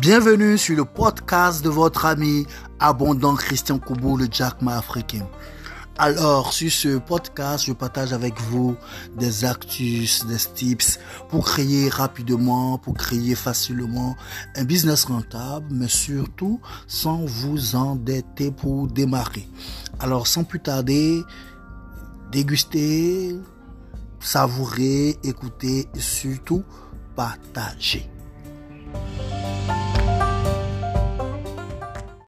Bienvenue sur le podcast de votre ami abondant Christian Koubou, le Jackma africain. Alors, sur ce podcast, je partage avec vous des actus, des tips pour créer rapidement, pour créer facilement un business rentable, mais surtout sans vous endetter pour démarrer. Alors, sans plus tarder, déguster, savourer, écouter et surtout partager.